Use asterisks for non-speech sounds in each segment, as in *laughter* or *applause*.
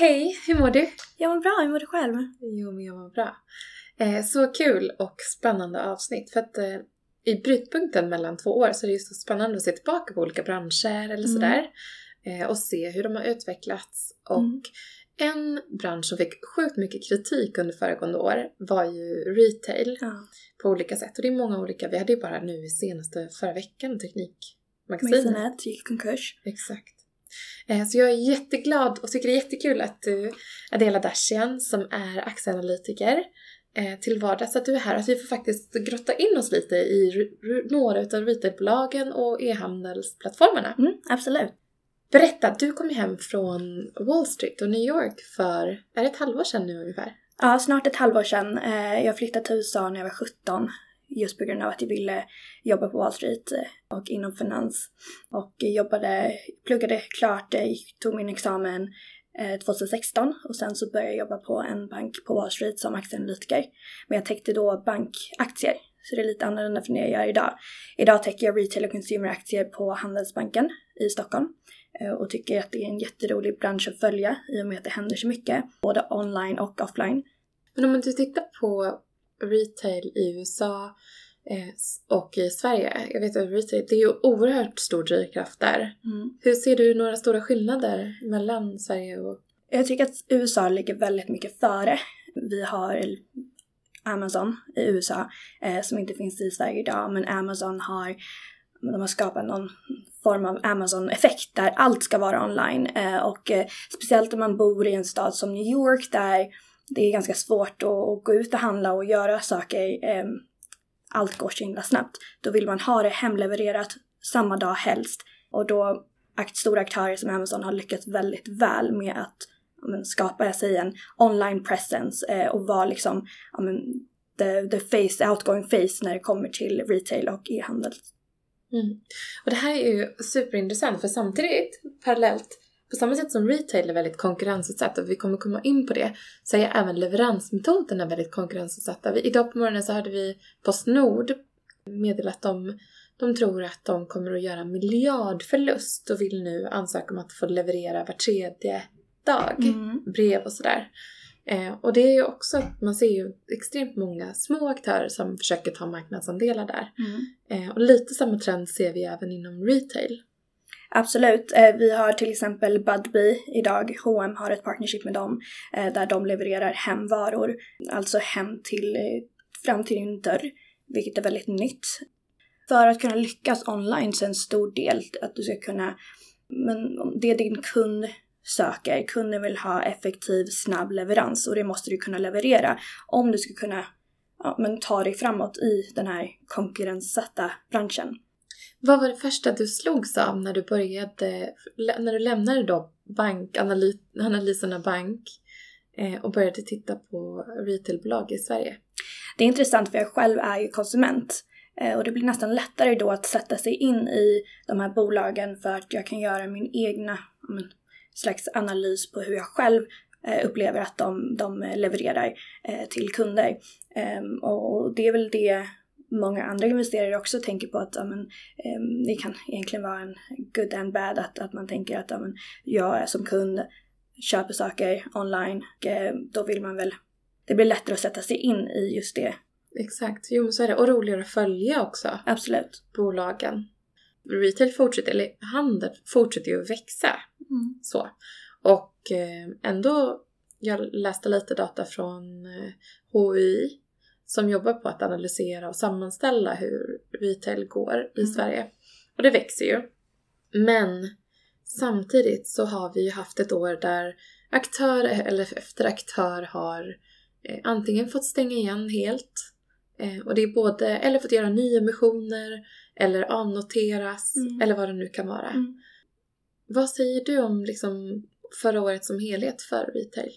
Hej, hur mår du? Jag mår bra, hur mår du själv? Jo, men jag mår bra. Eh, så kul och spännande avsnitt för att eh, i brytpunkten mellan två år så är det ju så spännande att se tillbaka på olika branscher eller Mm. sådär. Eh, och se hur de har utvecklats. Och Mm. en bransch som fick sjukt mycket kritik under föregående år var ju retail Ja. på olika sätt. Och det är många olika, vi hade ju bara nu i senaste förra veckan Teknikmagasinet. Magasinet gick konkurs. Exakt. Eh, Så jag är jätteglad och tycker det är jättekul att du, Adela Dashian, som är aktieanalytiker eh, till vardags, att du är här. Att vi får faktiskt grotta in oss lite i några utav retailbolagen och e-handelsplattformarna. Mm, absolut. Berätta, du kom hem från Wall Street och New York för, är det ett halvår sedan nu ungefär? Ja, snart ett halvår sedan. Eh, Jag flyttade till USA när jag var 17. Just på grund av att jag ville jobba på Wall Street eh, och inom finans. Och jobbade, pluggade klart, eh, tog min examen eh, 2016 och sen så började jag jobba på en bank på Wall Street som aktieanalytiker. Men jag täckte då bankaktier, så det är lite annorlunda från det jag gör idag. Idag täcker jag retail och consumeraktier på Handelsbanken i Stockholm och tycker att det är en jätterolig bransch att följa i och med att det händer så mycket, både online och offline. Men om du tittar på retail i USA eh, och i Sverige, jag vet att retail, det är ju oerhört stor drivkraft där. Mm. Hur ser du några stora skillnader mellan Sverige och... Jag tycker att USA ligger väldigt mycket före. Vi har Amazon i USA eh, som inte finns i Sverige idag, men Amazon har de har skapat någon form av Amazon-effekt där allt ska vara online. Eh, och eh, speciellt om man bor i en stad som New York där det är ganska svårt att, att gå ut och handla och göra saker. Eh, allt går så himla snabbt. Då vill man ha det hemlevererat samma dag helst. Och då akt, stora aktörer som Amazon har lyckats väldigt väl med att men, skapa sig en online presence eh, och vara liksom men, the, the face, outgoing face när det kommer till retail och e-handel. Mm. Och det här är ju superintressant för samtidigt, parallellt, på samma sätt som retail är väldigt konkurrensutsatt och vi kommer komma in på det, så är även leveransmetoderna väldigt konkurrensutsatta. Idag på morgonen så hörde vi Postnord meddela att de, de tror att de kommer att göra miljardförlust och vill nu ansöka om att få leverera var tredje dag Mm. brev och sådär. Eh, och det är ju också, att man ser ju extremt många små aktörer som försöker ta marknadsandelar där. Mm. Eh, och lite samma trend ser vi även inom retail. Absolut. Eh, vi har till exempel Budbee idag. H&M har ett partnership med dem eh, där de levererar hem varor, alltså hem till, eh, fram till din dörr, vilket är väldigt nytt. För att kunna lyckas online så är en stor del att du ska kunna, men det är din kund söker, kunden vill ha effektiv, snabb leverans och det måste du kunna leverera om du ska kunna ja, men ta dig framåt i den här konkurrenssatta branschen. Vad var det första du slogs av när du började, när du lämnade då bankanalyserna bank eh, och började titta på retailbolag i Sverige? Det är intressant för jag själv är ju konsument eh, och det blir nästan lättare då att sätta sig in i de här bolagen för att jag kan göra min egna men, slags analys på hur jag själv eh, upplever att de, de levererar till kunder. Ehm, och det är väl det många andra investerare också tänker på att ja, men, ehm, det kan egentligen vara en good and bad att, att man tänker att ja, men, jag är som kund köper saker online och eh, då vill man väl det blir lättare att sätta sig in i just det. Exakt, jo men så är det. Och roligare att följa också Absolut. bolagen. Retail fortsätter, eller handel fortsätter ju att växa. Mm. Så. Och eh, ändå, jag läste lite data från eh, HUI som jobbar på att analysera och sammanställa hur retail går i Mm. Sverige. Och det växer ju. Men samtidigt så har vi ju haft ett år där aktör eller efter aktör har eh, antingen fått stänga igen helt eh, och det är både, eller fått göra nyemissioner eller avnoteras Mm. eller vad det nu kan vara. Mm. Vad säger du om liksom förra året som helhet för retail?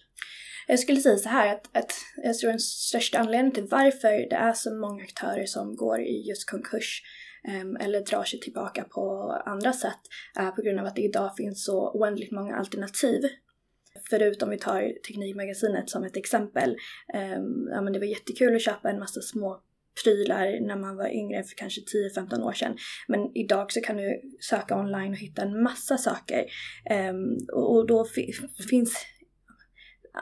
Jag skulle säga så här att, att jag tror den största anledningen till varför det är så många aktörer som går i just konkurs ehm, eller drar sig tillbaka på andra sätt är på grund av att det idag finns så oändligt många alternativ. Förutom vi tar Teknikmagasinet som ett exempel. Ehm, ja, men det var jättekul att köpa en massa små prylar när man var yngre för kanske 10-15 år sedan. Men idag så kan du söka online och hitta en massa saker. Um, och, då finns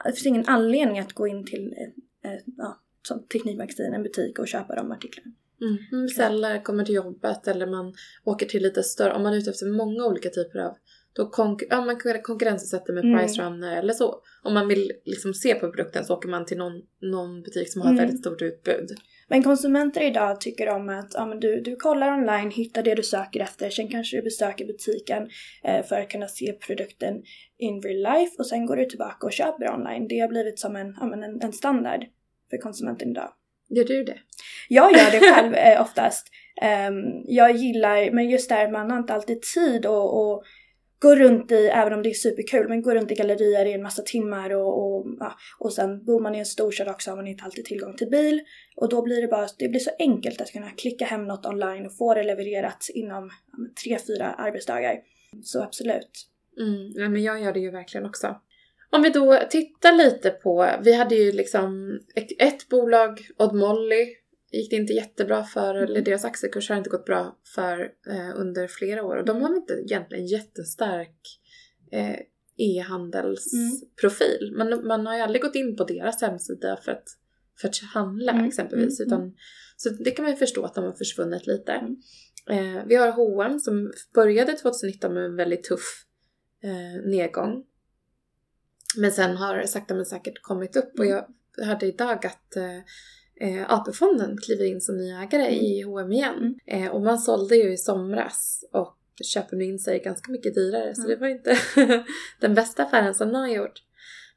det finns ingen anledning att gå in till eh, ja, som Teknikmagasin, en butik och köpa de artiklarna. Mm. Man beställer, kommer till jobbet eller man åker till lite större, om man är ute efter många olika typer av då konkur ja, man kan konkurrensutsätta med Mm. Price Runner eller så. Om man vill liksom se på produkten så åker man till någon, någon butik som har ett Mm. väldigt stort utbud. Men konsumenter idag tycker om att ja, men du, du kollar online, hittar det du söker efter, sen kanske du besöker butiken eh, för att kunna se produkten in real life och sen går du tillbaka och köper online. Det har blivit som en, ja, men en, en standard för konsumenten idag. Gör du det? Jag gör det *laughs* själv eh, oftast. Ehm, jag gillar, men just där man har inte alltid tid och, och gå runt i, även om det är superkul, men gå runt i gallerier i en massa timmar och, och, ja, och sen bor man i en storstad också har man inte alltid tillgång till bil. Och då blir det bara, det blir så enkelt att kunna klicka hem något online och få det levererat inom ja, men tre, fyra arbetsdagar. Så absolut. Mm, ja, men jag gör det ju verkligen också. Om vi då tittar lite på, vi hade ju liksom ett, ett bolag, Odd Molly, gick det inte jättebra för, eller deras aktiekurs har inte gått bra för eh, under flera år. Och de har inte egentligen jättestark eh, e-handelsprofil. Man, man har ju aldrig gått in på deras hemsida för att, för att handla Mm, exempelvis. mm, Utan, så det kan man ju förstå att de har försvunnit lite. Mm. Eh, vi har H&M som började 2019 med en väldigt tuff eh, nedgång. Men sen har sakta men säkert kommit upp och jag hörde idag att eh, AP-fonden kliver in som ny ägare i H&M igen. Eh, och man sålde ju i somras och köper nu in sig ganska mycket dyrare så Mm. det var inte *laughs* den bästa affären som någon har gjort.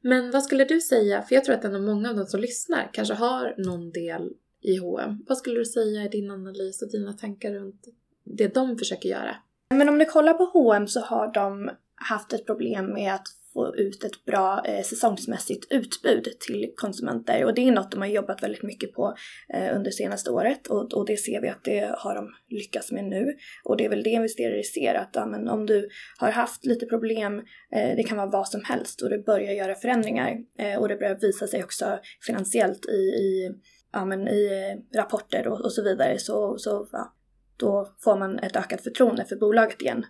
Men vad skulle du säga, för jag tror att ändå många av de som lyssnar kanske har någon del i H&M. Vad skulle du säga är din analys och dina tankar runt det de försöker göra? Men om du kollar på H&M så har de haft ett problem med att få ut ett bra eh, säsongsmässigt utbud till konsumenter. Och det är något de har jobbat väldigt mycket på eh, under senaste året. Och, och det ser vi att det har de lyckats med nu. Och det är väl det investerare ser att ja, men om du har haft lite problem, eh, det kan vara vad som helst och du börjar göra förändringar eh, och det börjar visa sig också finansiellt i, i, ja, men i eh, rapporter och, och så vidare så, så ja, då får man ett ökat förtroende för bolaget igen.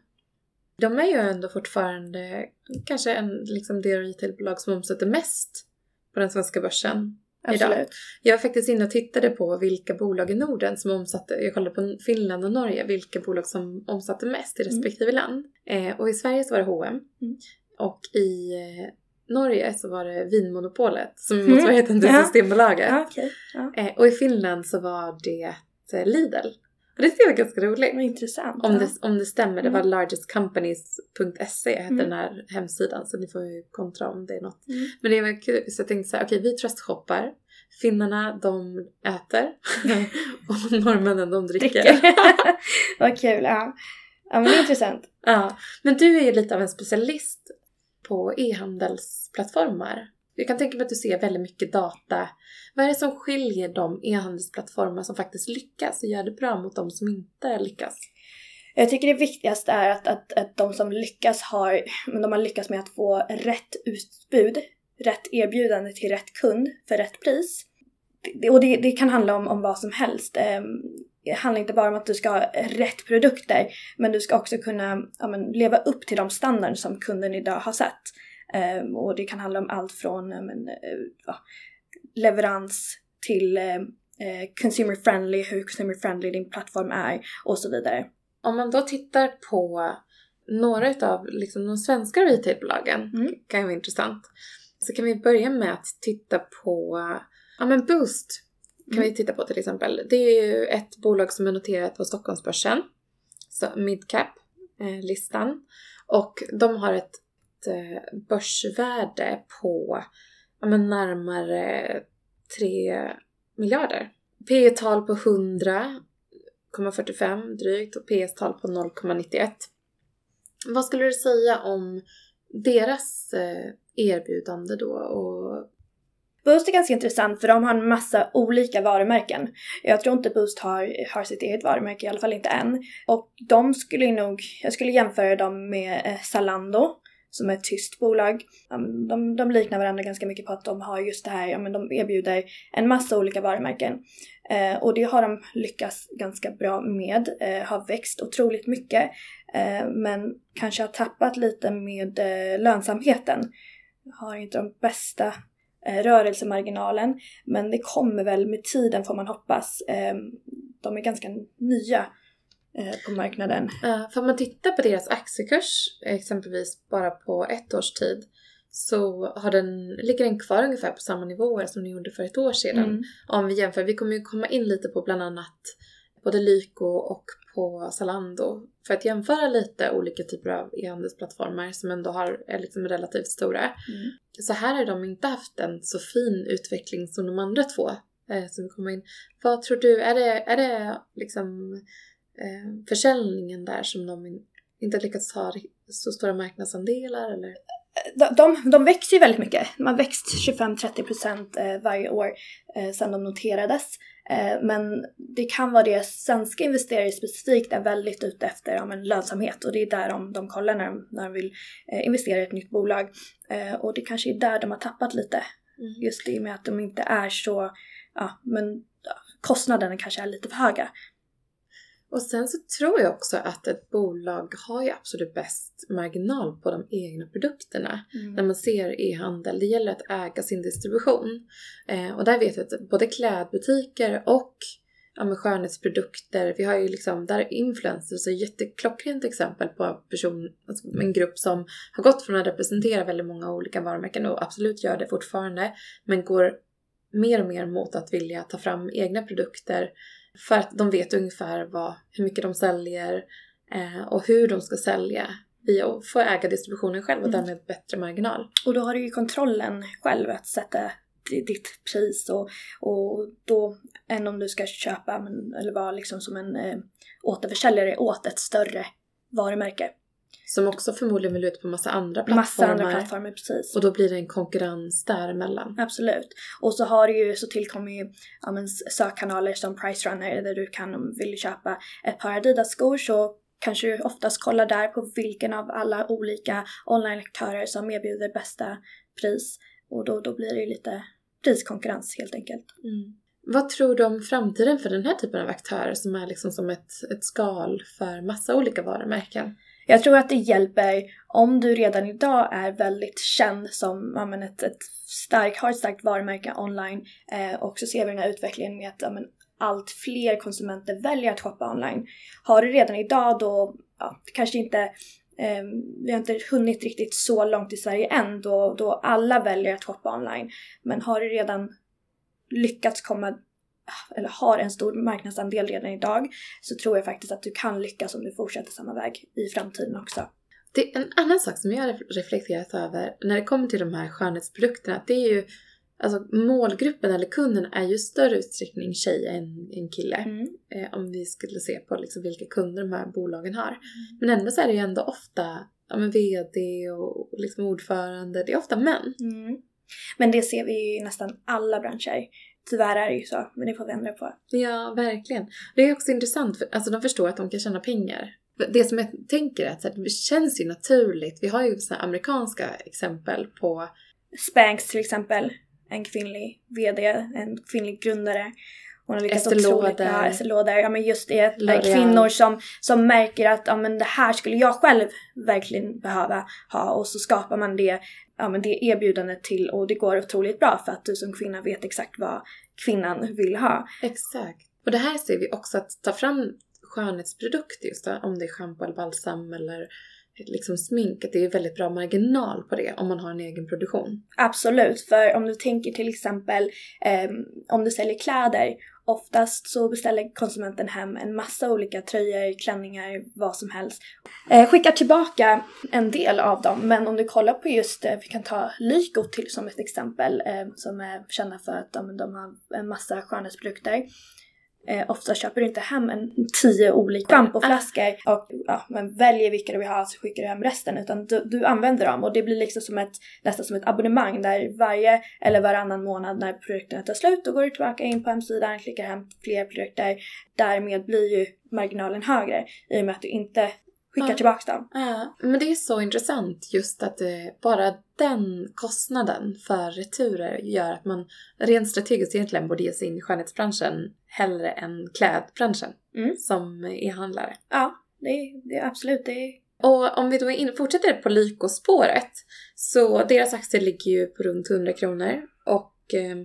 De är ju ändå fortfarande kanske en, liksom det retailbolag som omsätter mest på den svenska börsen. Idag. Absolut. Jag var faktiskt inne och tittade på vilka bolag i Norden som omsatte, jag kollade på Finland och Norge, vilka bolag som omsatte mest i Mm. respektive land. Eh, och i Sverige så var det H&M Mm. och i eh, Norge så var det Vinmonopolet som är Mm. motsvarigheten till Ja. Systembolaget. Ja, okej. Ja. Eh, och i Finland så var det eh, Lidl. Och det tycker jag var ganska roligt. Vad intressant. Om ja. det, om det stämmer, det var Mm. largestcompanies.se hette Mm. den här hemsidan så ni får ju kontra om det är något. Mm. Men det var kul så jag tänkte så här, okej vi tröstshoppar, finnarna de äter *laughs* och norrmännen de dricker. Dricker. *laughs* Vad kul, ja. Ja men det är intressant. ja. Men du är ju lite av en specialist på e-handelsplattformar. Jag kan tänka mig att du ser väldigt mycket data. Vad är det som skiljer de e-handelsplattformar som faktiskt lyckas och gör det bra mot de som inte lyckas? Jag tycker det viktigaste är att, att, att de som lyckas har, men de har lyckats med att få rätt utbud, rätt erbjudande till rätt kund för rätt pris. Det, och det, det kan handla om, om vad som helst. Ehm, det handlar inte bara om att du ska ha rätt produkter, men du ska också kunna ja, men, leva upp till de standarder som kunden idag har satt. Ehm, och det kan handla om allt från men, eh, leverans till eh, eh, consumer friendly, hur consumer friendly din plattform är och så vidare. Om man då tittar på några av liksom, de svenska retailbolagen, Mm. kan ju vara intressant. Så kan vi börja med att titta på, ja men Boost kan Mm. vi titta på till exempel. Det är ju ett bolag som är noterat på Stockholmsbörsen, så midcap-listan. Och de har ett, eh, Eh, börsvärde på ja, men närmare 3 miljarder. P tal på 100,45 drygt och PS-tal på 0,91. Vad skulle du säga om deras eh, erbjudande då? Och, Boost är ganska intressant för de har en massa olika varumärken. Jag tror inte Boost har, har sitt eget varumärke, i alla fall inte än. Och de skulle nog, jag skulle jämföra dem med eh, Zalando som är ett tyskt bolag. De, de liknar varandra ganska mycket på att de har just det här, ja men de erbjuder en massa olika varumärken. Eh, och det har de lyckats ganska bra med, eh, har växt otroligt mycket. Eh, men kanske har tappat lite med eh, lönsamheten. har inte de bästa eh, rörelsemarginalen. Men det kommer väl med tiden får man hoppas. Eh, de är ganska nya på marknaden. För om man tittar på deras aktiekurs exempelvis bara på ett års tid så har den, ligger den kvar ungefär på samma nivåer som den gjorde för ett år sedan. Mm. Om vi jämför, vi kommer ju komma in lite på bland annat både Lyko och på Zalando för att jämföra lite olika typer av e-handelsplattformar som ändå har, är liksom relativt stora. Mm. Så här har de inte haft en så fin utveckling som de andra två eh, som kommer in. Vad tror du, är det, är det liksom eh, försäljningen där som de in, inte lyckats ta så stora marknadsandelar eller? De, de, de växer ju väldigt mycket. De har växt 25-30% eh, varje år eh, sedan de noterades. Eh, men det kan vara det svenska investerare specifikt är väldigt ute efter ja, men lönsamhet och det är där de, de kollar när de, när de vill eh, investera i ett nytt bolag. Eh, och det kanske är där de har tappat lite. Mm. Just i och med att de inte är så, ja men kostnaderna kanske är lite för höga. Och sen så tror jag också att ett bolag har ju absolut bäst marginal på de egna produkterna. När man ser e-handel, det gäller att äga sin distribution. Eh, och där vet jag att både klädbutiker och ja, skönhetsprodukter, vi har ju liksom, där influencers är ett jätteklockrent exempel på person, alltså en grupp som har gått från att representera väldigt många olika varumärken och absolut gör det fortfarande, men går mer och mer mot att vilja ta fram egna produkter för att de vet ungefär vad, hur mycket de säljer eh, och hur de ska sälja. Vi får äga distributionen själv och Mm. därmed bättre marginal. Och då har du ju kontrollen själv att sätta di- ditt pris och, och då än om du ska köpa eller vara liksom som en eh, återförsäljare åt ett större varumärke. Som också förmodligen vill ut på massa andra plattformar. Massa andra plattformar precis. Och då blir det en konkurrens däremellan. Absolut. Och så har du ju, så tillkommer ju ja, men, sökkanaler som Pricerunner där du kan, om du vill köpa ett par Adidas-skor så kanske du oftast kollar där på vilken av alla olika online-aktörer som erbjuder bästa pris. Och då, då blir det ju lite priskonkurrens helt enkelt. Mm. Vad tror du om framtiden för den här typen av aktörer som är liksom som ett, ett skal för massa olika varumärken? Jag tror att det hjälper om du redan idag är väldigt känd som ja, men ett, ett starkt, har ett starkt varumärke online eh, och så ser vi den här utvecklingen med att ja, men allt fler konsumenter väljer att shoppa online. Har du redan idag då, ja, kanske inte eh, vi har inte hunnit riktigt så långt i Sverige än då, då alla väljer att shoppa online. Men har du redan lyckats komma eller har en stor marknadsandel redan idag så tror jag faktiskt att du kan lyckas om du fortsätter samma väg i framtiden också. Det är en annan sak som jag har reflekterat över när det kommer till de här skönhetsprodukterna. Det är ju, alltså målgruppen eller kunden är ju större utsträckning tjej än, än kille. Mm. Eh, om vi skulle se på liksom vilka kunder de här bolagen har. Men ändå så är det ju ändå ofta ja, men VD och liksom ordförande, det är ofta män. Mm. Men det ser vi ju i nästan alla branscher. Tyvärr är det ju så, men det får vi ändra på. Ja, verkligen. Det är också intressant, för alltså de förstår att de kan tjäna pengar. Det som jag tänker är att här, det känns ju naturligt. Vi har ju såna amerikanska exempel på Spanx till exempel, en kvinnlig VD, en kvinnlig grundare. Hon har lyckats otroligt bra. Ja men just det, kvinnor som, som märker att ja, men det här skulle jag själv verkligen behöva ha och så skapar man det, ja, men det erbjudandet till och det går otroligt bra för att du som kvinna vet exakt vad kvinnan vill ha. Exakt. Och det här ser vi också att ta fram skönhetsprodukter just då, om det är schampo eller balsam eller liksom smink, att det är väldigt bra marginal på det om man har en egen produktion. Absolut, för om du tänker till exempel eh, om du säljer kläder, oftast så beställer konsumenten hem en massa olika tröjor, klänningar, vad som helst. Eh, skickar tillbaka en del av dem, men om du kollar på just, eh, vi kan ta Lyko till som ett exempel, eh, som är kända för att de, de har en massa skönhetsprodukter. Eh, ofta köper du inte hem en tio olika schampoflaskor och ja, men väljer vilka du vill ha så skickar du hem resten utan du, du använder dem och det blir liksom som ett, nästan som ett abonnemang där varje eller varannan månad när produkterna tar slut då går du tillbaka in på hemsidan, klickar hem fler produkter. Därmed blir ju marginalen högre i och med att du inte skickar Ja. tillbaka dem. Ja, men det är så intressant just att det, bara den kostnaden för returer gör att man rent strategiskt egentligen borde ge sig in i skönhetsbranschen hellre än klädbranschen Mm. som e-handlare. Ja, det, det är absolut, det Och om vi då in, fortsätter på Lyko-spåret så deras aktier ligger ju på runt 100 kronor och eh,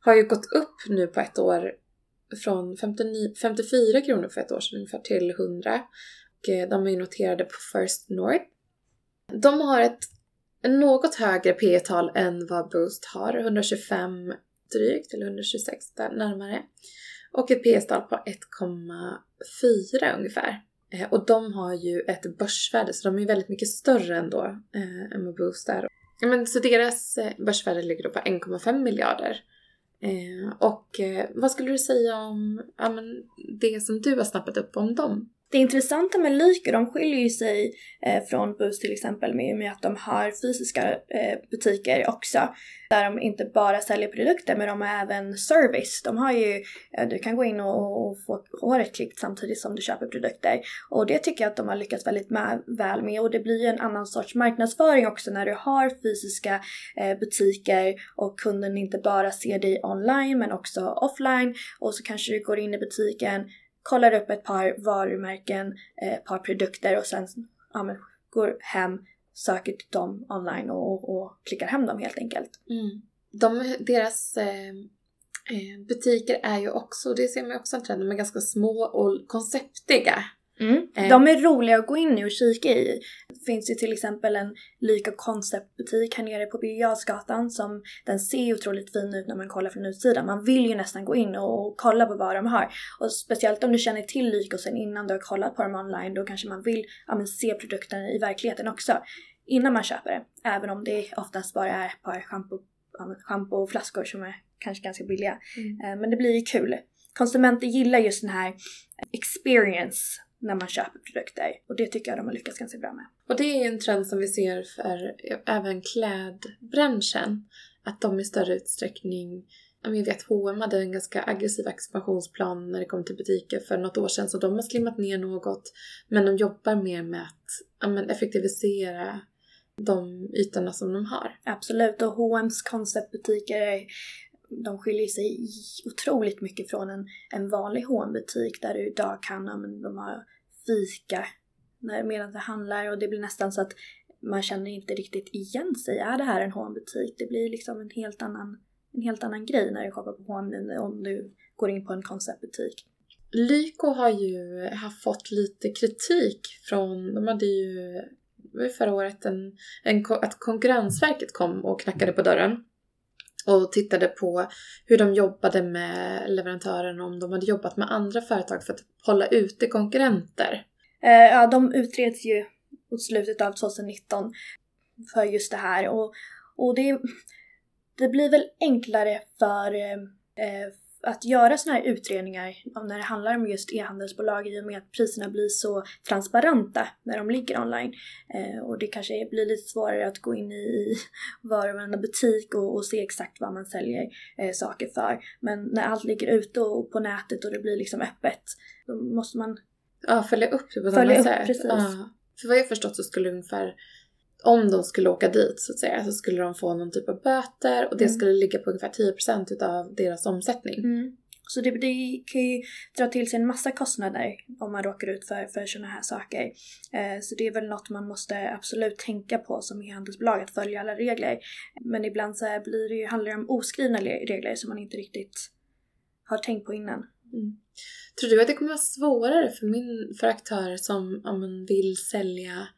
har ju gått upp nu på ett år från 59, 54 kronor för ett år sedan ungefär till 100. Och eh, de är noterade på First North. De har ett något högre P tal än vad Boost har, 125 drygt, eller 126 där närmare. Och ett P tal på 1,4 ungefär. Eh, och de har ju ett börsvärde så de är väldigt mycket större ändå eh, än vad Boost är. Men, så deras eh, börsvärde ligger då på 1,5 miljarder. Eh, och eh, vad skulle du säga om ja, men det som du har snappat upp om dem? Det intressanta med Lyko, de skiljer ju sig eh, från Boost till exempel med, med att de har fysiska eh, butiker också. Där de inte bara säljer produkter men de har även service. De har ju, eh, du kan gå in och, och få håret klippt samtidigt som du köper produkter. Och det tycker jag att de har lyckats väldigt med, väl med och det blir ju en annan sorts marknadsföring också när du har fysiska eh, butiker och kunden inte bara ser dig online men också offline och så kanske du går in i butiken kollar upp ett par varumärken, eh, ett par produkter och sen ja, men, går hem, söker till dem online och, och klickar hem dem helt enkelt. Mm. De, deras eh, eh, butiker är ju också, det ser man ju också en trend, de är ganska små och konceptiga. Mm. Eh. De är roliga att gå in i och kika i. Det finns ju till exempel en Lyko konceptbutik här nere på Birger som den ser otroligt fin ut när man kollar från utsidan. Man vill ju nästan gå in och kolla på vad de har. Och speciellt om du känner till Lyko sen innan du har kollat på dem online då kanske man vill ja, se produkten i verkligheten också. Innan man köper det. Även om det oftast bara är ett par shampoo, schampoflaskor som är kanske ganska billiga. Mm. Eh, men det blir ju kul. Konsumenter gillar just den här experience när man köper produkter. Och det tycker jag de har lyckats ganska bra med. Och det är en trend som vi ser för även klädbranschen. Att de i större utsträckning jag vet H&M hade en ganska aggressiv expansionsplan när det kom till butiker för något år sedan så de har slimmat ner något. Men de jobbar mer med att ja, effektivisera de ytorna som de har. Absolut och H&M's konceptbutiker de skiljer sig otroligt mycket från en, en vanlig hm butik där du idag kan, ja, men de har fika medan det handlar och det blir nästan så att man känner inte riktigt igen sig. Är det här en hm butik Det blir liksom en helt annan, en helt annan grej när du shoppar på H&M nu om du går in på en konceptbutik. Lyko har ju har fått lite kritik från, de hade ju förra året en, en, att Konkurrensverket kom och knackade på dörren och tittade på hur de jobbade med leverantören om de hade jobbat med andra företag för att hålla ute konkurrenter. Eh, ja, de utreds ju mot slutet av 2019 för just det här och, och det, det blir väl enklare för eh, eh att göra sådana här utredningar när det handlar om just e-handelsbolag i och med att priserna blir så transparenta när de ligger online. Eh, och det kanske blir lite svårare att gå in i var och varannan butik och, och, se exakt vad man säljer eh, saker för. Men när allt ligger ute och på nätet och det blir liksom öppet, då måste man Ja, följa upp det på samma upp, sätt. Precis. Ja. För vad jag förstått så skulle ungefär om de skulle åka dit så att säga så skulle de få någon typ av böter och det mm. skulle ligga på ungefär 10% utav deras omsättning. Mm. Så det, det, kan ju dra till sig en massa kostnader om man råkar ut för, för sådana här saker. Eh, så det är väl något man måste absolut tänka på som e-handelsbolag, att följa alla regler. Men ibland så blir det ju, handlar det om oskrivna regler som man inte riktigt har tänkt på innan. Mm. Tror du att det kommer vara svårare för, min, för aktörer som om man vill sälja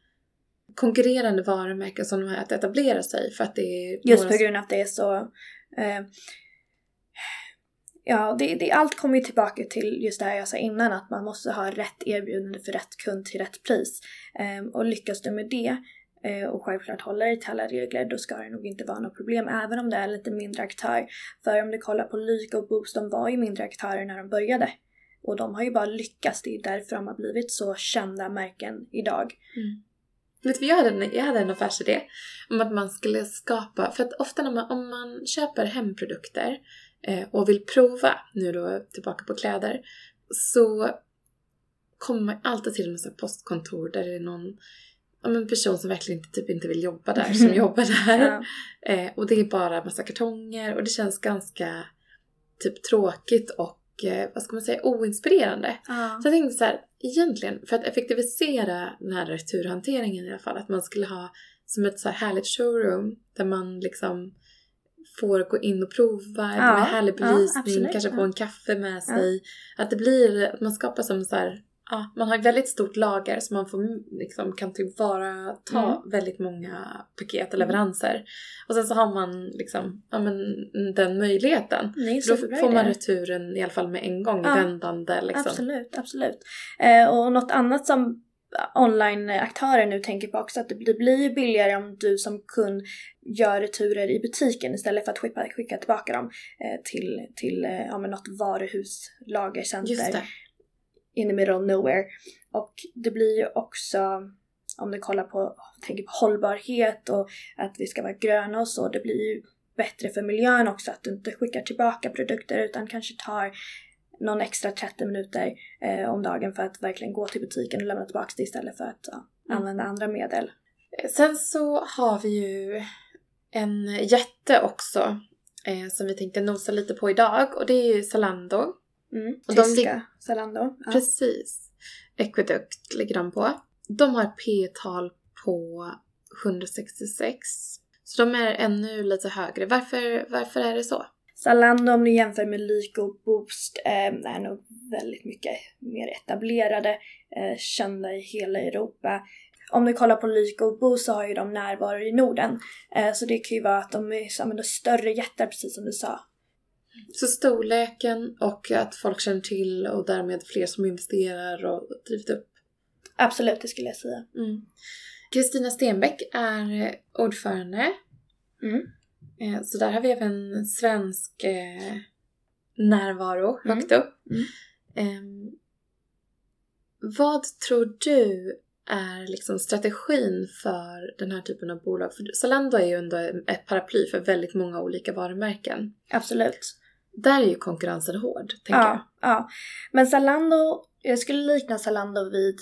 konkurrerande varumärken som de här att etablera sig för att det är... Just på grund av att det är så... Eh, ja, det, det, allt kommer ju tillbaka till just det här jag sa innan att man måste ha rätt erbjudande för rätt kund till rätt pris. Eh, och lyckas du med det eh, och självklart håller dig till alla regler då ska det nog inte vara något problem även om det är lite mindre aktör. För om du kollar på Lyko och Boost, de var ju mindre aktörer när de började. Och de har ju bara lyckats, det är därför de har blivit så kända märken idag. Mm. Vet du, jag, hade en, jag hade en affärsidé om att man skulle skapa, för att ofta när man, om man köper hemprodukter eh, och vill prova, nu då tillbaka på kläder, så kommer man alltid till ett postkontor där det är någon om en person som verkligen inte, typ inte vill jobba där, som *laughs* jobbar där. Ja. Eh, och det är bara massa kartonger och det känns ganska typ tråkigt och eh, vad ska man säga, oinspirerande. Ja. Så jag tänkte så här, egentligen, för att effektivisera den här returhanteringen i alla fall, att man skulle ha som ett så här härligt showroom där man liksom får gå in och prova Ja, med härlig ja, belysning, absolut, kanske ja. få en kaffe med sig. Att det blir, att man skapar som så här, ja, man har ett väldigt stort lager så man får, liksom, kan tillvarata Mm. väldigt många paket och leveranser. Och sen så har man liksom, ja men den möjligheten. Är en Då får man returen i alla fall med en gång Ja, vändande liksom. Absolut, absolut. Eh, och något annat som online-aktörer nu tänker på också att det, blir ju billigare om du som kund gör returer i butiken istället för att skicka, skicka tillbaka dem eh, till, till eh, ja, men något varuhus, lagercenter. In the middle of nowhere. Och det blir ju också, om du kollar på, tänker på hållbarhet och att vi ska vara gröna och så, det blir ju bättre för miljön också att du inte skickar tillbaka produkter utan kanske tar någon extra 30 minuter eh, om dagen för att verkligen gå till butiken och lämna tillbaka det istället för att ja, Mm. använda andra medel. Sen så har vi ju en jätte också eh, som vi tänkte nosa lite på idag och det är ju Zalando. Mm. Och Tyska Zalando. Ja. Precis. Aqueduct ligger de på. De har ett P-tal på 166. Så de är ännu lite högre. Varför, varför är det så? Zalando om du jämför med Lyko och Boost eh, är nog väldigt mycket mer etablerade, eh, kända i hela Europa. Om du kollar på Lyko och Boost så har ju de närvaro i Norden. Eh, så det kan ju vara att de är större jättar precis som du sa. Så storleken och att folk känner till och därmed fler som investerar och drivit upp. Absolut, det skulle jag säga. Mm. Kristina Stenbeck är ordförande. Mm. Eh, Så där har vi även svensk eh, närvaro Mm. högt upp. Mm. Ehm, vad tror du är liksom strategin för den här typen av bolag? För Zalando är ju ändå ett paraply för väldigt många olika varumärken. Absolut. Där är ju konkurrensen hård, tänker jag. Ja, ja. Men Zalando, jag skulle likna Zalando vid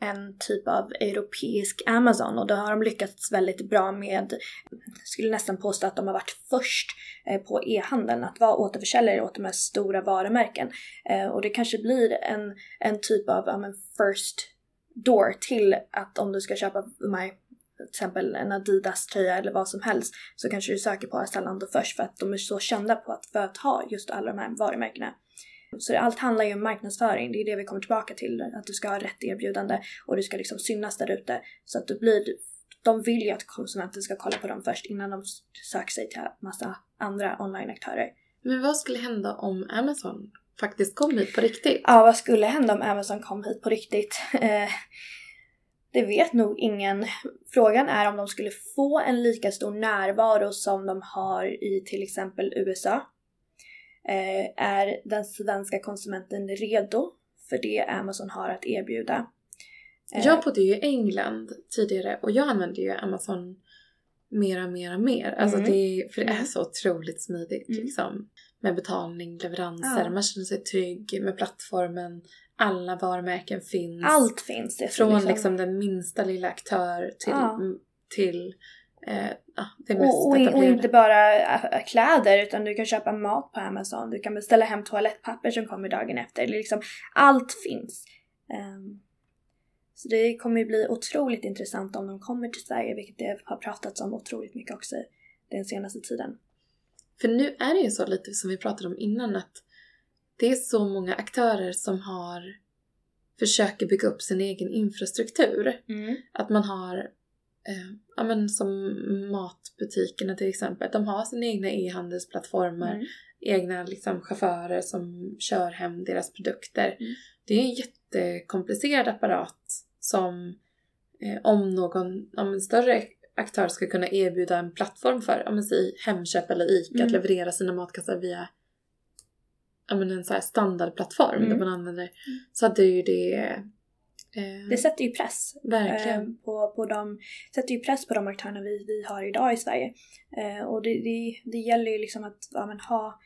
en typ av europeisk Amazon och då har de lyckats väldigt bra med, jag skulle nästan påstå att de har varit först eh, på e-handeln, att vara återförsäljare åt de här stora varumärken. Eh, Och det kanske blir en, en typ av ja, men first door till att om du ska köpa my, till exempel en Adidas-tröja eller vad som helst så kanske du söker på Zalando först för att de är så kända på att, för att ha just alla de här varumärkena. Så det, allt handlar ju om marknadsföring, det är det vi kommer tillbaka till. Att du ska ha rätt erbjudande och du ska liksom synas där ute. Så att du blir, de vill ju att konsumenten ska kolla på dem först innan de söker sig till massa andra online-aktörer. Men vad skulle hända om Amazon faktiskt kom hit på riktigt? Ja, vad skulle hända om Amazon kom hit på riktigt? Eh, det vet nog ingen. Frågan är om de skulle få en lika stor närvaro som de har i till exempel USA. Eh, är den svenska konsumenten redo för det Amazon har att erbjuda? Eh, Jag bodde ju i England tidigare och jag använde ju Amazon mer och mer och mer. Alltså Mm. det, för det är Mm. så otroligt smidigt Mm. liksom. Med betalning, leveranser, Ja. man känner sig trygg med plattformen. Alla varumärken finns. Allt finns det. Från liksom, den minsta lilla aktör till, Ja. till eh, det mest och, och, in- och inte bara äh, kläder utan du kan köpa mat på Amazon, du kan beställa hem toalettpapper som kommer dagen efter. Liksom, allt finns. Ehm, så det kommer ju bli otroligt intressant om de kommer till Sverige, vilket det har pratats om otroligt mycket också den senaste tiden. För nu är det ju så lite som vi pratade om innan att det är så många aktörer som har försöker bygga upp sin egen infrastruktur. Att man har, eh, ja men som matbutikerna till exempel, de har sina egna e-handelsplattformar, Mm. egna liksom chaufförer som kör hem deras produkter. Mm. Det är en jättekomplicerad apparat som eh, om någon, om en större aktör ska kunna erbjuda en plattform för, ja men säg Hemköp eller ICA, Mm. att leverera sina matkassar via ja, men en så här standardplattform Mm. där man använder, så hade ju det eh, Det sätter ju press verkligen eh, på, på de, sätter ju press på de aktörerna vi, vi har idag i Sverige. Eh, och det, det, det gäller ju liksom att ja, men ha,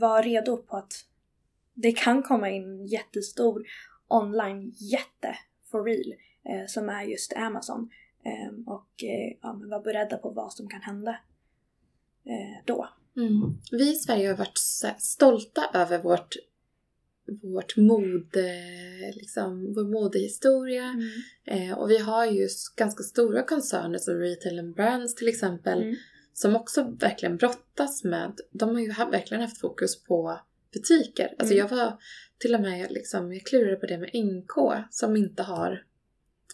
vara redo på att det kan komma in jättestor online-jätte for real som är just Amazon. Eh, och eh, ja, men vara beredda på vad som kan hända eh, då. Mm. Vi i Sverige har varit stolta över vårt vårt mode, liksom, vår modehistoria. Mm. Eh, och vi har ju ganska stora koncerner som Retail and Brands till exempel. Mm. Som också verkligen brottas med, de har ju verkligen haft fokus på butiker. Alltså Mm. jag var till och med liksom, jag klurade på det med NK som inte har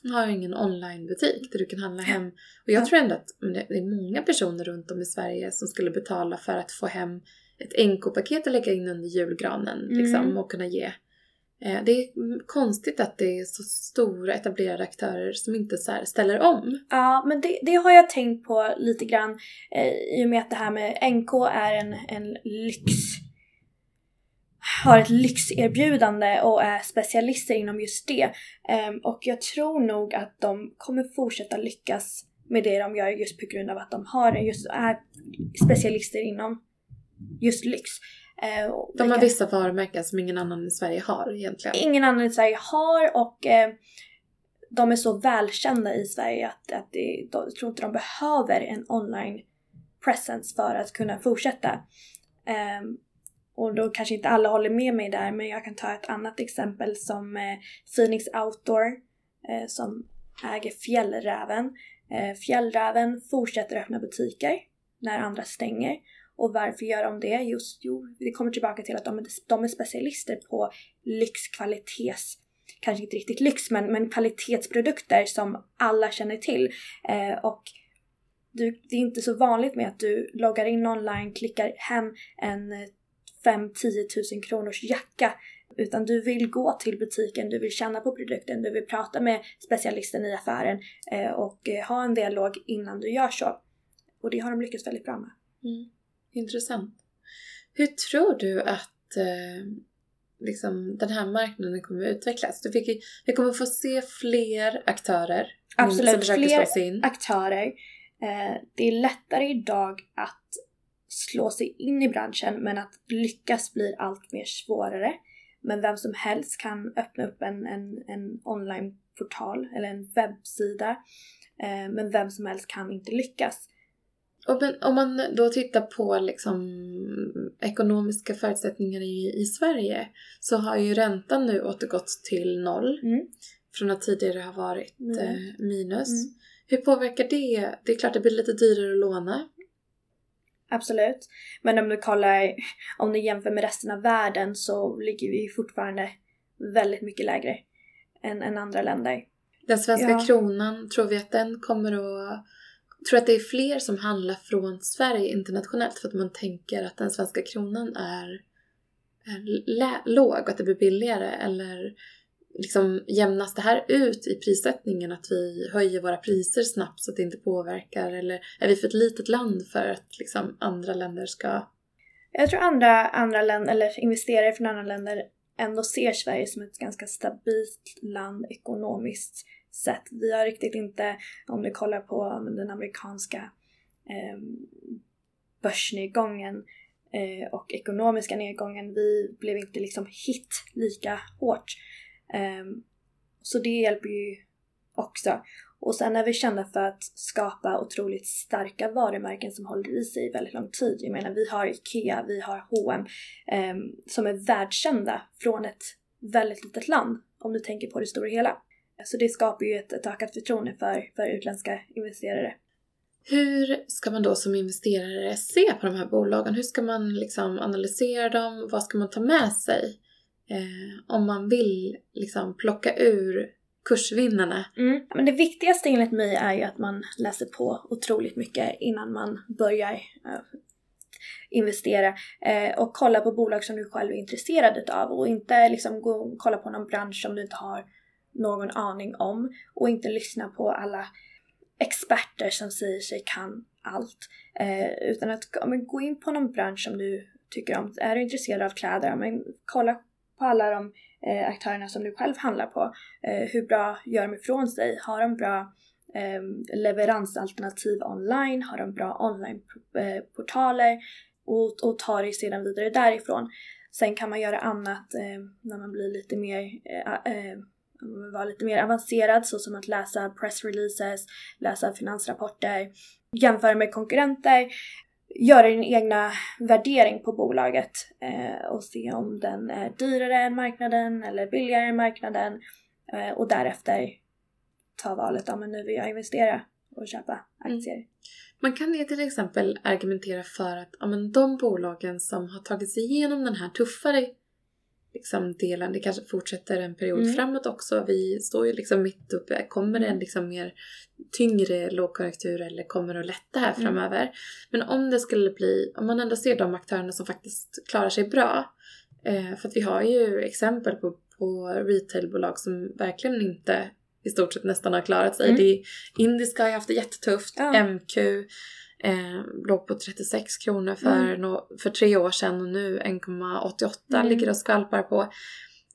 har ingen onlinebutik där du kan handla hem. Och jag Ja. tror ändå att det är många personer runt om i Sverige som skulle betala för att få hem ett NK-paket och lägga in under julgranen Mm. liksom, och kunna ge. Eh, Det är konstigt att det är så stora etablerade aktörer som inte så ställer om. Ja, men det, det har jag tänkt på lite grann eh, i och med att det här med NK är en, en lyx har ett lyxerbjudande och är specialister inom just det. Ehm, och jag tror nog att de kommer fortsätta lyckas med det de gör just på grund av att de har just är specialister inom just lyx. Eh, och De har vissa varumärken som ingen annan i Sverige har egentligen. ingen annan i Sverige har och eh, de är så välkända i Sverige att, att det, de, jag tror inte de behöver en online presence för att kunna fortsätta. Ehm, och då kanske inte alla håller med mig där men jag kan ta ett annat exempel som eh, Phoenix Outdoor eh, som äger Fjällräven. Eh, Fjällräven fortsätter öppna butiker när andra stänger. Och varför gör de det? Just, jo, det kommer tillbaka till att de är, de är specialister på lyxkvalitets kanske inte riktigt lyx men, men kvalitetsprodukter som alla känner till. Eh, och du, det är inte så vanligt med att du loggar in online, klickar hem en eh, 5-10 tusen kronors jacka utan du vill gå till butiken, du vill känna på produkten, du vill prata med specialisten i affären eh, och eh, ha en dialog innan du gör så. Och det har de lyckats väldigt bra med. Mm. Intressant. Hur tror du att eh, liksom, den här marknaden kommer att utvecklas? Du fick, vi kommer få se fler aktörer Absolut, som försöker fler aktörer. Eh, det är lättare idag att slå sig in i branschen men att lyckas blir allt mer svårare. Men vem som helst kan öppna upp en, en, en onlineportal eller en webbsida. Eh, men vem som helst kan inte lyckas. Och men, om man då tittar på liksom, ekonomiska förutsättningar i, i Sverige så har ju räntan nu återgått till noll Mm. från att tidigare ha varit Minus. eh, minus. Mm. Hur påverkar det? Det är klart det blir lite dyrare att låna. Absolut. Men om du kollar, om du jämför med resten av världen så ligger vi fortfarande väldigt mycket lägre än, än andra länder. Den svenska Ja. kronan, tror vi att den kommer att... Tror att det är fler som handlar från Sverige internationellt för att man tänker att den svenska kronan är, är låg och att det blir billigare? Eller liksom jämnas det här ut i prissättningen att vi höjer våra priser snabbt så att det inte påverkar? Eller är vi för ett litet land för att liksom andra länder ska... Jag tror andra, andra länder, eller investerare från andra länder ändå ser Sverige som ett ganska stabilt land ekonomiskt sett. Vi har riktigt inte, om du kollar på den amerikanska eh, börsnedgången eh, och ekonomiska nedgången, vi blev inte liksom hit lika hårt. Um, så det hjälper ju också. Och sen är vi kända för att skapa otroligt starka varumärken som håller i sig väldigt lång tid. Jag menar, vi har IKEA, vi har H&M um, som är världskända från ett väldigt litet land, om du tänker på det stora hela. Så det skapar ju ett, ett ökat förtroende för, för utländska investerare. Hur ska man då som investerare se på de här bolagen? Hur ska man liksom analysera dem? Vad ska man ta med sig? Eh, om man vill liksom plocka ur kursvinnarna. Mm. Men det viktigaste enligt mig är ju att man läser på otroligt mycket innan man börjar eh, investera eh, och kolla på bolag som du själv är intresserad utav och inte liksom gå och kolla på någon bransch som du inte har någon aning om och inte lyssna på alla experter som säger sig kan allt. Eh, utan att men gå in på någon bransch som du tycker om. Är du intresserad av kläder, men kolla på alla de eh, aktörerna som du själv handlar på. Eh, hur bra gör de ifrån sig? Har de bra eh, leveransalternativ online? Har de bra onlineportaler? Eh, och, och tar det sedan vidare därifrån. Sen kan man göra annat eh, när man blir lite mer eh, eh, vara lite mer avancerad så som att läsa pressreleases, läsa finansrapporter, jämföra med konkurrenter göra din egna värdering på bolaget eh, och se om den är dyrare än marknaden eller billigare än marknaden eh, och därefter ta valet, ja men nu vill jag investera och köpa aktier. Mm. Man kan ju till exempel argumentera för att ja, men de bolagen som har tagit sig igenom den här tuffare liksom, delen, det kanske fortsätter en period mm. framåt också. Vi står ju liksom mitt uppe. Kommer det en liksom mer tyngre lågkonjunktur eller kommer det att lätta här mm. framöver? Men om det skulle bli, om man ändå ser de aktörerna som faktiskt klarar sig bra. Eh, för att vi har ju exempel på, på retailbolag som verkligen inte i stort sett nästan har klarat sig. Mm. Det Indiska har ju haft det jättetufft. Ja. MQ eh, låg på 36 kronor för, mm. no, för tre år sedan och nu 1,88 mm. ligger och skvalpar på.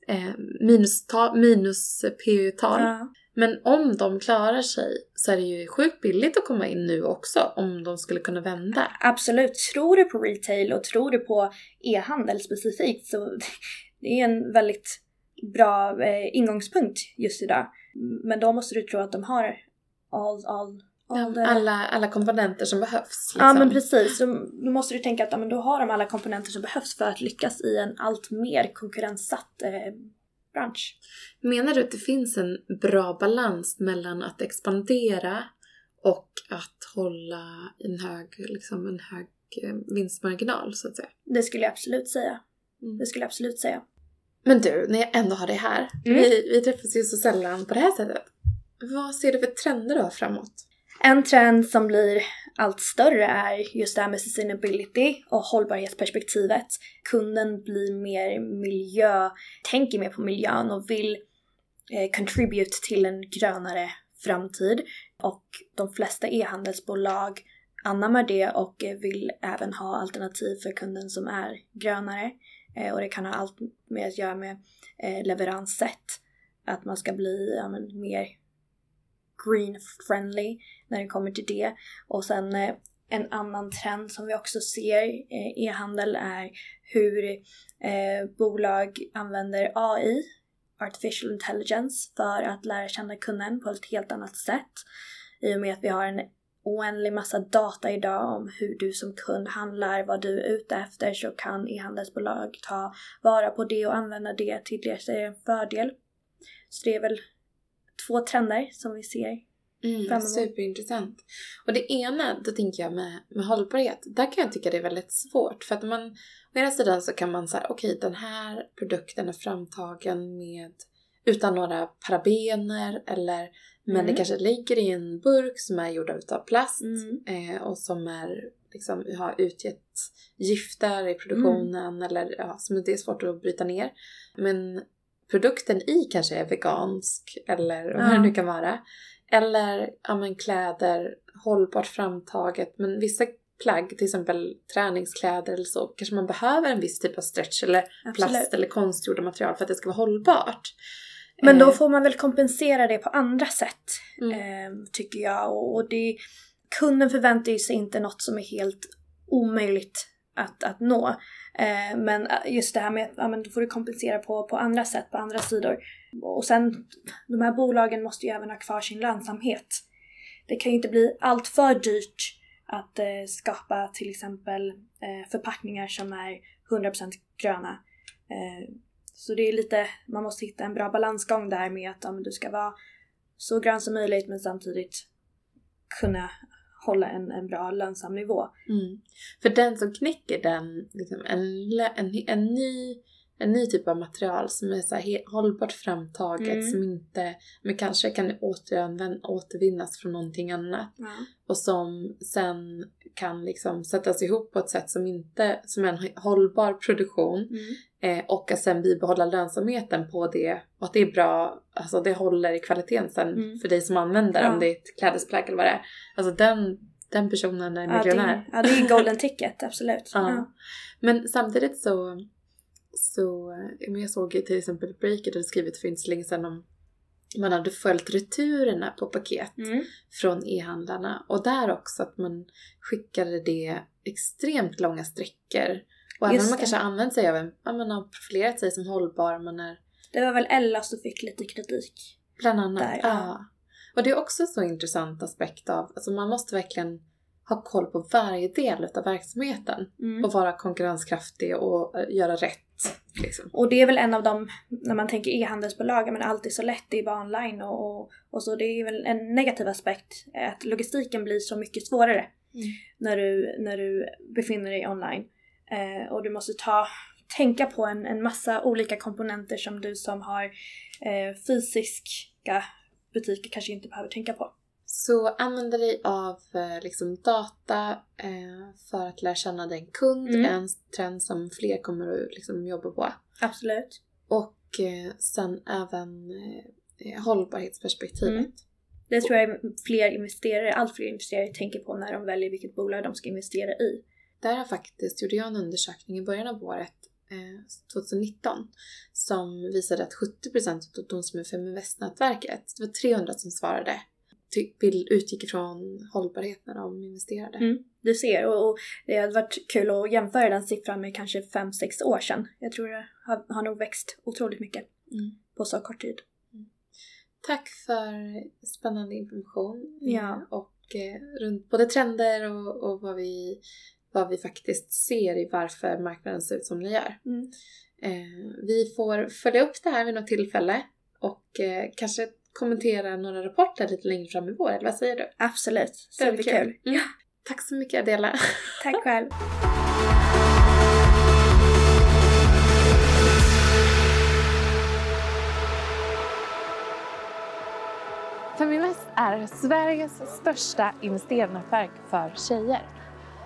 Eh, minus, minus PU-tal. Ja. Men om de klarar sig så är det ju sjukt billigt att komma in nu också om de skulle kunna vända. Absolut. Tror du på retail och tror du på e-handel specifikt så *laughs* det är en väldigt bra eh, ingångspunkt just idag. Men då måste du tro att de har all, all, all alla, alla komponenter som behövs. Liksom. Ja men precis. Så då måste du tänka att ja, men då har de alla komponenter som behövs för att lyckas i en allt mer konkurrenssatt eh, bransch. Menar du att det finns en bra balans mellan att expandera och att hålla en hög, liksom en hög eh, vinstmarginal så att säga? Det skulle jag absolut säga. Mm. Det skulle jag absolut säga. Men du, när jag ändå har dig här. Mm. Vi, vi träffas ju så sällan på det här sättet. Vad ser du för trender då framåt? En trend som blir allt större är just det här med sustainability och hållbarhetsperspektivet. Kunden blir mer miljö, tänker mer på miljön och vill eh, contribute till en grönare framtid. Och de flesta e-handelsbolag anammar det och vill även ha alternativ för kunden som är grönare. Eh, och det kan ha allt med att göra med eh, leveranssätt. Att man ska bli ja, men, mer green friendly när det kommer till det. Och sen eh, en annan trend som vi också ser i eh, e-handel är hur eh, bolag använder AI, artificial intelligence, för att lära känna kunden på ett helt annat sätt. I och med att vi har en oändlig massa data idag om hur du som kund handlar, vad du är ute efter så kan e-handelsbolag ta vara på det och använda det till deras fördel. Så det är väl två trender som vi ser Mm, superintressant. Och det ena, då tänker jag med, med hållbarhet, där kan jag tycka det är väldigt svårt. För att man, å ena sidan så kan man säga, okej okay, den här produkten är framtagen med utan några parabener eller men mm. det kanske ligger i en burk som är gjord av plast mm. eh, och som är, liksom, har utgett gifter i produktionen mm. eller ja, som det är svårt att bryta ner. Men produkten i kanske är vegansk eller vad det nu kan vara. Eller ja, men kläder, hållbart framtaget. Men vissa plagg, till exempel träningskläder eller så, kanske man behöver en viss typ av stretch eller Absolut. plast eller konstgjorda material för att det ska vara hållbart. Men då eh. får man väl kompensera det på andra sätt, mm. eh, tycker jag. Och, det, kunden förväntar ju sig inte något som är helt omöjligt att, att nå. Eh, men eh, just det här med att ja, men då får du kompensera på, på andra sätt, på andra sidor. Och sen, de här bolagen måste ju även ha kvar sin lönsamhet. Det kan ju inte bli allt för dyrt att eh, skapa till exempel eh, förpackningar som är 100% gröna. Eh, så det är lite, man måste hitta en bra balansgång där med att ja, du ska vara så grön som möjligt men samtidigt kunna hålla en, en bra lönsam nivå. Mm. För den som knäcker den, liksom en, en, en, ny, en ny typ av material som är så här hållbart framtaget mm. som inte, men kanske kan återvinnas från någonting annat. Ja. Och som sen kan liksom sättas ihop på ett sätt som inte, som en hållbar produktion. Mm. Eh, och att sen bibehålla lönsamheten på det och att det är bra, alltså det håller i kvaliteten sen mm. för dig som använder ja. om det är ett klädesplagg eller vad det är. Alltså den, den personen är miljonär. Ja, det, ja, det är golden *laughs* ticket, absolut. ja. ja. Men samtidigt så, så jag såg till exempel Breaker hade skrivit för inte så länge sedan om man hade följt returerna på paket mm. från e-handlarna och där också att man skickade det extremt långa sträckor och även om man kanske har använt sig av en, ja man har profilerat sig som hållbar, man är... Det var väl Ella som fick lite kritik. Bland annat, där, ja. ja. Och det är också så intressant aspekt av, alltså man måste verkligen ha koll på varje del av verksamheten Mm. och vara konkurrenskraftig och eh, göra rätt. Liksom. Och det är väl en av de, när man tänker e-handelsbolag, men allt är så lätt, det är bara online och, och, och så det är väl en negativ aspekt, att logistiken blir så mycket svårare Mm. när, du, när du befinner dig online. Eh, och du måste ta, tänka på en, en massa olika komponenter som du som har eh, fysiska butiker kanske inte behöver tänka på. Så använda dig av eh, liksom, data eh, för att lära känna din kund, Mm. en trend som fler kommer att liksom, jobba på. Absolut. Och eh, sen även eh, hållbarhetsperspektivet. Mm. Det tror jag fler investerare, allt fler investerare tänker på när de väljer vilket bolag de ska investera i. Där har faktiskt, gjorde jag en undersökning i början av året, eh, 2019, som visade att 70% av de som är Feminvest-nätverket, det var 300 som svarade, ty- vill- utgick ifrån hållbarhet när de investerade. Mm. Du ser, och, och det hade varit kul att jämföra den siffran med kanske 5-6 år sedan. Jag tror det har, har nog växt otroligt mycket Mm. på så kort tid. Tack för spännande information. Ja. eh, Och eh, runt både trender och, och vad, vi, vad vi faktiskt ser i varför marknaden ser ut som den gör. Mm. Eh, vi får följa upp det här vid något tillfälle och eh, kanske kommentera några rapporter lite längre fram i vår, eller vad säger du? Absolut, superkul. Mm. Tack så mycket Adela. *laughs* Tack själv. Feminvest är Sveriges största investeringsnätverk för tjejer.